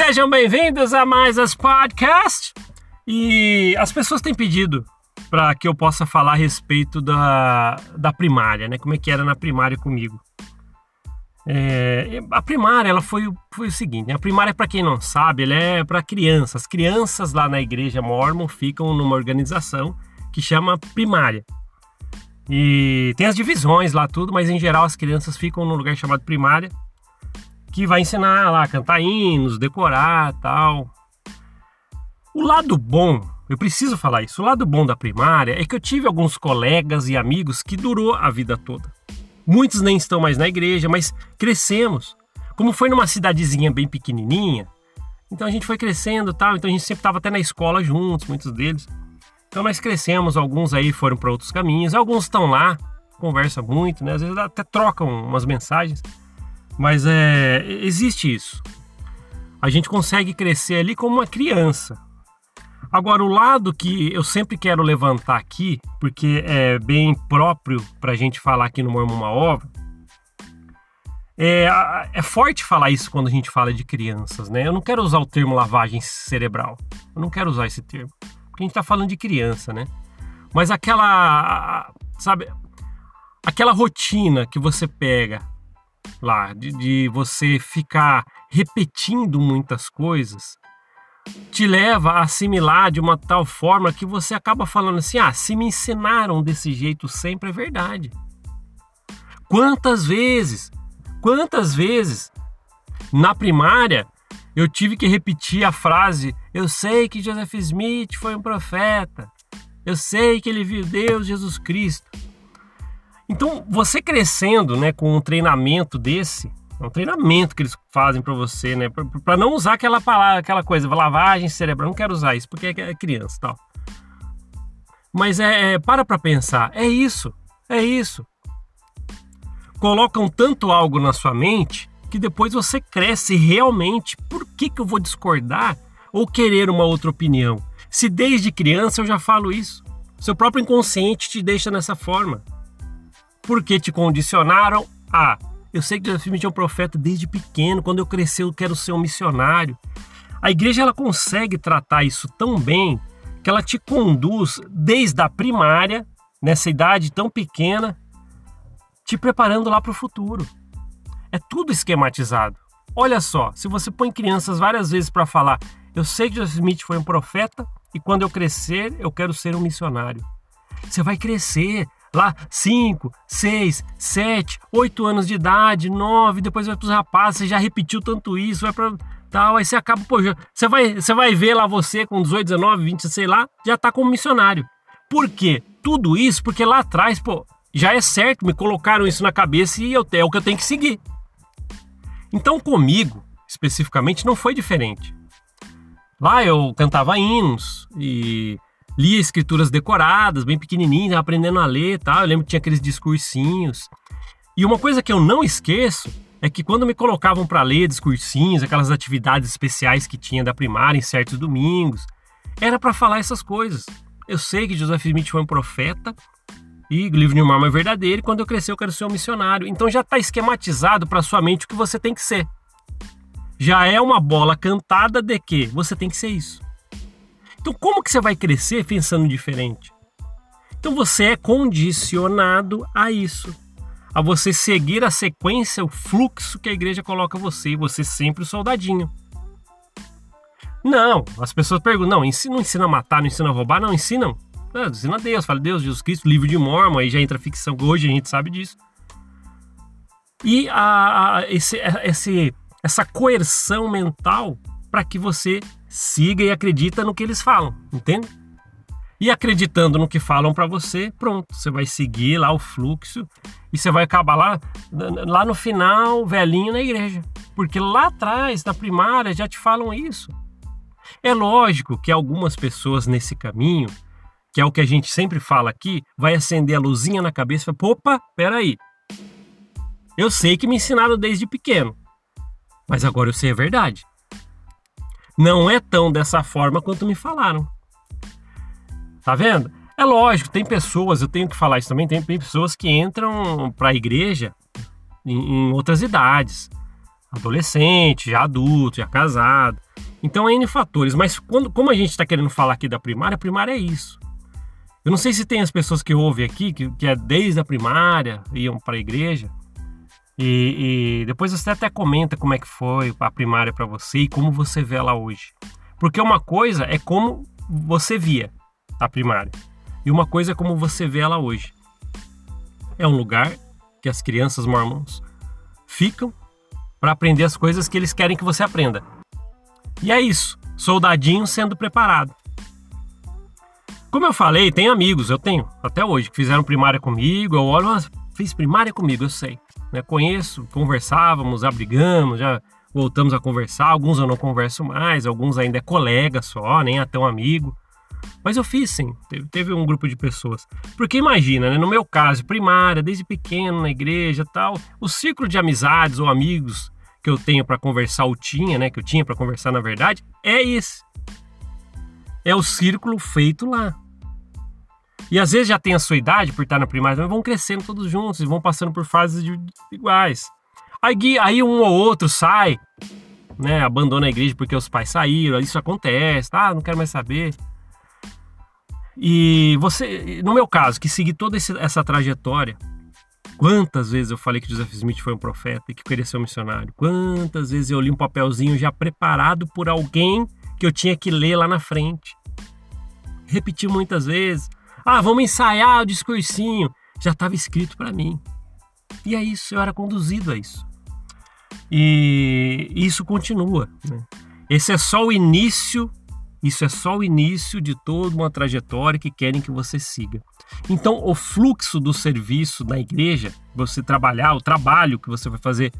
Sejam bem-vindos a mais as podcast. E as pessoas têm pedido para que eu possa falar a respeito da, da primária, né? Como é que era na primária comigo. É, a primária, ela foi, foi o seguinte: né? a primária, para quem não sabe, ela é para crianças. As crianças lá na igreja Mormon ficam numa organização que chama primária. E tem as divisões lá, tudo, mas em geral as crianças ficam num lugar chamado primária, que vai ensinar lá a cantar hinos, decorar tal. O lado bom, eu preciso falar isso, o lado bom da primária é que eu tive alguns colegas e amigos que durou a vida toda. Muitos nem estão mais na igreja, mas crescemos. Como foi numa cidadezinha bem pequenininha, então a gente foi crescendo tal, então a gente sempre estava até na escola juntos, muitos deles. Então nós crescemos, alguns aí foram para outros caminhos, alguns estão lá, conversa muito, né? Às vezes até trocam umas mensagens, mas é, existe isso. A gente consegue crescer ali como uma criança. Agora, o lado que eu sempre quero levantar aqui, porque é bem próprio para a gente falar aqui no Mormon Uma Obra, é, é, forte falar isso quando a gente fala de crianças, né? Eu não quero usar o termo lavagem cerebral. Eu não quero usar esse termo a gente está falando de criança, né? Mas aquela, sabe, aquela rotina que você pega lá, de, de você ficar repetindo muitas coisas, te leva a assimilar de uma tal forma que você acaba falando assim: ah, se me ensinaram desse jeito sempre é verdade. Quantas vezes, quantas vezes na primária eu tive que repetir a frase: Eu sei que Joseph Smith foi um profeta. Eu sei que ele viu Deus, Jesus Cristo. Então, você crescendo, né, com um treinamento desse, é um treinamento que eles fazem para você, né, para não usar aquela palavra, aquela coisa, lavagem cerebral, não quero usar isso porque é criança, tal. Mas é, é para para pensar, é isso, é isso. Colocam tanto algo na sua mente que depois você cresce realmente. Por que, que eu vou discordar ou querer uma outra opinião? Se desde criança eu já falo isso. Seu próprio inconsciente te deixa nessa forma. Porque te condicionaram a. Eu sei que Deus me é um profeta desde pequeno, quando eu crescer eu quero ser um missionário. A igreja ela consegue tratar isso tão bem que ela te conduz desde a primária, nessa idade tão pequena, te preparando lá para o futuro. É tudo esquematizado. Olha só, se você põe crianças várias vezes para falar, eu sei que Joseph Smith foi um profeta e quando eu crescer eu quero ser um missionário. Você vai crescer lá 5, 6, 7, 8 anos de idade, 9, depois vai para os rapazes, você já repetiu tanto isso, vai para tal, aí você acaba, pô, você vai, você vai ver lá você com 18, 19, 20, sei lá, já tá como missionário. Por quê? Tudo isso porque lá atrás, pô, já é certo, me colocaram isso na cabeça e eu, é o que eu tenho que seguir. Então, comigo, especificamente, não foi diferente. Lá eu cantava hinos e lia escrituras decoradas, bem pequenininhas, aprendendo a ler tal. Eu lembro que tinha aqueles discursinhos. E uma coisa que eu não esqueço é que quando me colocavam para ler discursinhos, aquelas atividades especiais que tinha da primária em certos domingos, era para falar essas coisas. Eu sei que Joseph Smith foi um profeta, e o livro de Mormon é verdadeiro, e quando eu crescer eu quero ser um missionário. Então já está esquematizado para sua mente o que você tem que ser. Já é uma bola cantada de que você tem que ser isso. Então como que você vai crescer pensando diferente? Então você é condicionado a isso. A você seguir a sequência, o fluxo que a igreja coloca você, e você sempre o soldadinho. Não, as pessoas perguntam, não, ensina, não ensina a matar, não ensina a roubar, não ensinam. É, ensina Deus, fala Deus, Jesus Cristo, livro de Mormon, aí já entra ficção, hoje a gente sabe disso. E a, a esse, esse, essa coerção mental para que você siga e acredita no que eles falam, entende? E acreditando no que falam para você, pronto, você vai seguir lá o fluxo e você vai acabar lá, lá no final, velhinho na igreja. Porque lá atrás, na primária, já te falam isso. É lógico que algumas pessoas nesse caminho que é o que a gente sempre fala aqui, vai acender a luzinha na cabeça e fala, opa, peraí. Eu sei que me ensinaram desde pequeno, mas agora eu sei a verdade. Não é tão dessa forma quanto me falaram. Tá vendo? É lógico, tem pessoas, eu tenho que falar isso também, tem pessoas que entram para a igreja em, em outras idades. adolescente, já adulto, já casado. Então é N fatores, mas quando, como a gente está querendo falar aqui da primária, a primária é isso. Eu não sei se tem as pessoas que ouvem aqui, que, que é desde a primária, iam para a igreja, e, e, depois você até comenta como é que foi a primária para você e como você vê ela hoje. Porque uma coisa é como você via a primária, e uma coisa é como você vê ela hoje. É um lugar que as crianças mormons ficam para aprender as coisas que eles querem que você aprenda. E é isso, soldadinho sendo preparado. Como eu falei, tem amigos, eu tenho até hoje, que fizeram primária comigo. Eu olho, fiz primária comigo, eu sei. Né? Conheço, conversávamos, abrigamos, já voltamos a conversar. Alguns eu não converso mais, alguns ainda é colega só, nem até um amigo. Mas eu fiz sim, teve, teve um grupo de pessoas. Porque imagina, né, no meu caso, primária, desde pequeno na igreja tal, o círculo de amizades ou amigos que eu tenho para conversar, ou tinha, né, que eu tinha para conversar na verdade, é esse é o círculo feito lá. E às vezes já tem a sua idade por estar na primária, mas vão crescendo todos juntos e vão passando por fases iguais. Aí, aí um ou outro sai, né, abandona a igreja porque os pais saíram, isso acontece, tá? Não quero mais saber. E você, no meu caso, que segui toda essa trajetória, quantas vezes eu falei que Joseph Smith foi um profeta e que queria ser um missionário? Quantas vezes eu li um papelzinho já preparado por alguém que eu tinha que ler lá na frente? repeti muitas vezes. Ah, vamos ensaiar o discursinho. Já estava escrito para mim. E é isso, eu era conduzido a isso. E isso continua. Né? Esse é só o início, isso é só o início de toda uma trajetória que querem que você siga. Então, o fluxo do serviço na igreja, você trabalhar, o trabalho que você vai fazer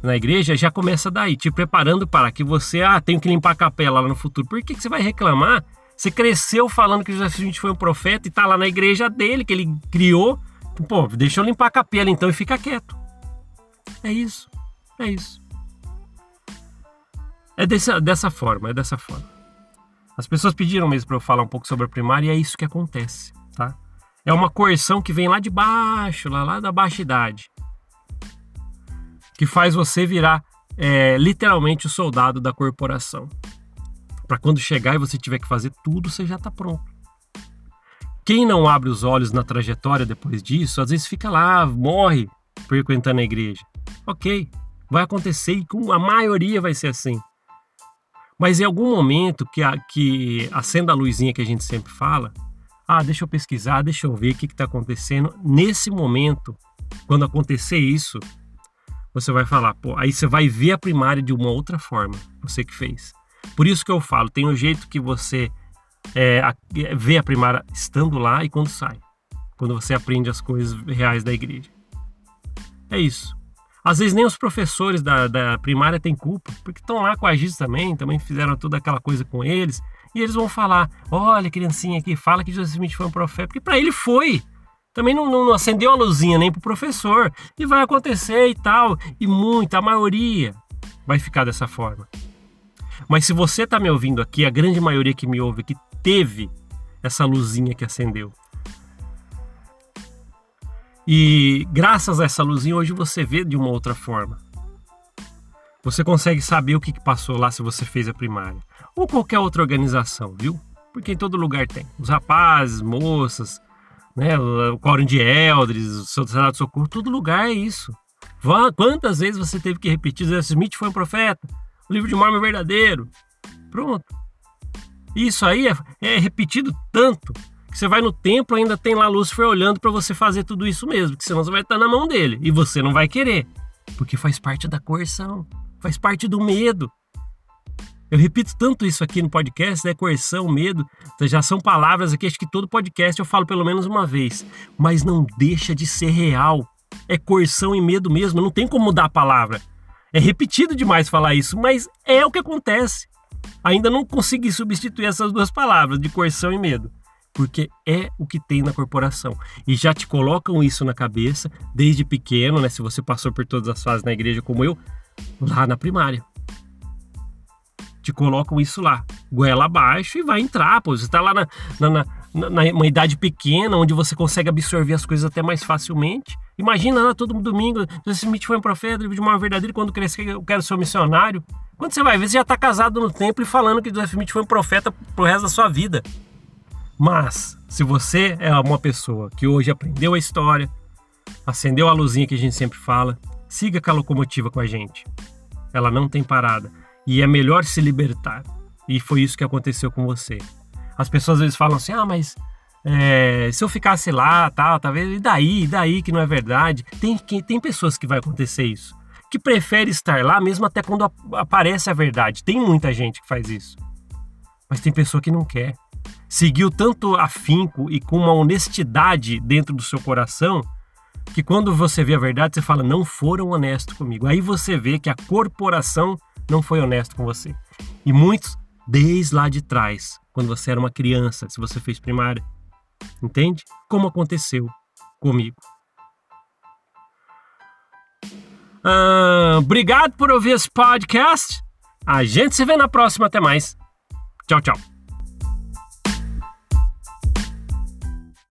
na igreja já começa daí, te preparando para que você, ah, tenho que limpar a capela lá no futuro. Por que, que você vai reclamar você cresceu falando que Jesus Cristo foi um profeta e tá lá na igreja dele, que ele criou. Pô, deixa eu limpar a capela então e fica quieto. É isso. É isso. É dessa, dessa forma, é dessa forma. As pessoas pediram mesmo para eu falar um pouco sobre a primária e é isso que acontece, tá? É uma coerção que vem lá de baixo, lá, lá da baixa idade, que faz você virar é, literalmente o soldado da corporação para quando chegar e você tiver que fazer tudo, você já está pronto. Quem não abre os olhos na trajetória depois disso, às vezes fica lá, morre frequentando a igreja. Ok, vai acontecer e com a maioria vai ser assim. Mas em algum momento que, a, que acenda a luzinha que a gente sempre fala, ah, deixa eu pesquisar, deixa eu ver o que está acontecendo. Nesse momento, quando acontecer isso, você vai falar, pô, aí você vai ver a primária de uma outra forma, você que fez. Por isso que eu falo, tem um jeito que você é, vê a primária estando lá e quando sai. Quando você aprende as coisas reais da igreja. É isso. Às vezes nem os professores da, da primária têm culpa, porque estão lá com a Giz também, também fizeram toda aquela coisa com eles. E eles vão falar: olha, criancinha aqui, fala que Jesus Smith foi um profeta, porque para ele foi. Também não, não, acendeu a luzinha nem pro professor. E vai acontecer e tal. E muita, a maioria vai ficar dessa forma. Mas se você está me ouvindo aqui, a grande maioria que me ouve que teve essa luzinha que acendeu. E graças a essa luzinha hoje você vê de uma outra forma. Você consegue saber o que passou lá se você fez a primária. Ou qualquer outra organização, viu? Porque em todo lugar tem. Os rapazes, moças, né, o quórum de eldres, o Sociedade de Socorro, todo lugar é isso. Quantas vezes você teve que repetir, Smith foi um profeta? O livro de Mormon é verdadeiro. Pronto. Isso aí é, é, repetido tanto que você vai no templo ainda tem lá Lúcifer olhando para você fazer tudo isso mesmo, que senão você vai estar na mão dele e você não vai querer, porque faz parte da coerção, faz parte do medo. Eu repito tanto isso aqui no podcast, né? Coerção, medo, já são palavras aqui, acho que todo podcast eu falo pelo menos uma vez, mas não deixa de ser real. É coerção e medo mesmo, não tem como mudar a palavra. É repetido demais falar isso, mas é o que acontece. Ainda não consegui substituir essas duas palavras, de coerção e medo, porque é o que tem na corporação. E já te colocam isso na cabeça desde pequeno, né? Se você passou por todas as fases na igreja como eu, lá na primária. Te colocam isso lá, goela abaixo e vai entrar, pô. Você está lá na, na, na, na, idade pequena, onde você consegue absorver as coisas até mais facilmente Imagina lá todo domingo, Joseph Smith foi um profeta de uma verdadeira quando crescer eu quero ser um missionário. Quando você vai ver, você já está casado no templo e falando que Joseph Smith foi um profeta pro resto da sua vida. Mas, se você é uma pessoa que hoje aprendeu a história, acendeu a luzinha que a gente sempre fala, siga com a locomotiva com a gente. Ela não tem parada. E é melhor se libertar. E foi isso que aconteceu com você. As pessoas às vezes falam assim: ah, mas é, se eu ficasse lá, tal, talvez, e daí, e daí que não é verdade? Tem, tem pessoas que vai acontecer isso, que prefere estar lá mesmo até quando aparece a verdade. Tem muita gente que faz isso. Mas tem pessoa que não quer. Seguiu tanto afinco e com uma honestidade dentro do seu coração que quando você vê a verdade, você fala, não foram honestos comigo. Aí você vê que a corporação não foi honesto com você. E muitos, desde lá de trás, quando você era uma criança, se você fez primária, Entende? Como aconteceu comigo. Ah, obrigado por ouvir esse podcast. A gente se vê na próxima. Até mais. Tchau, tchau.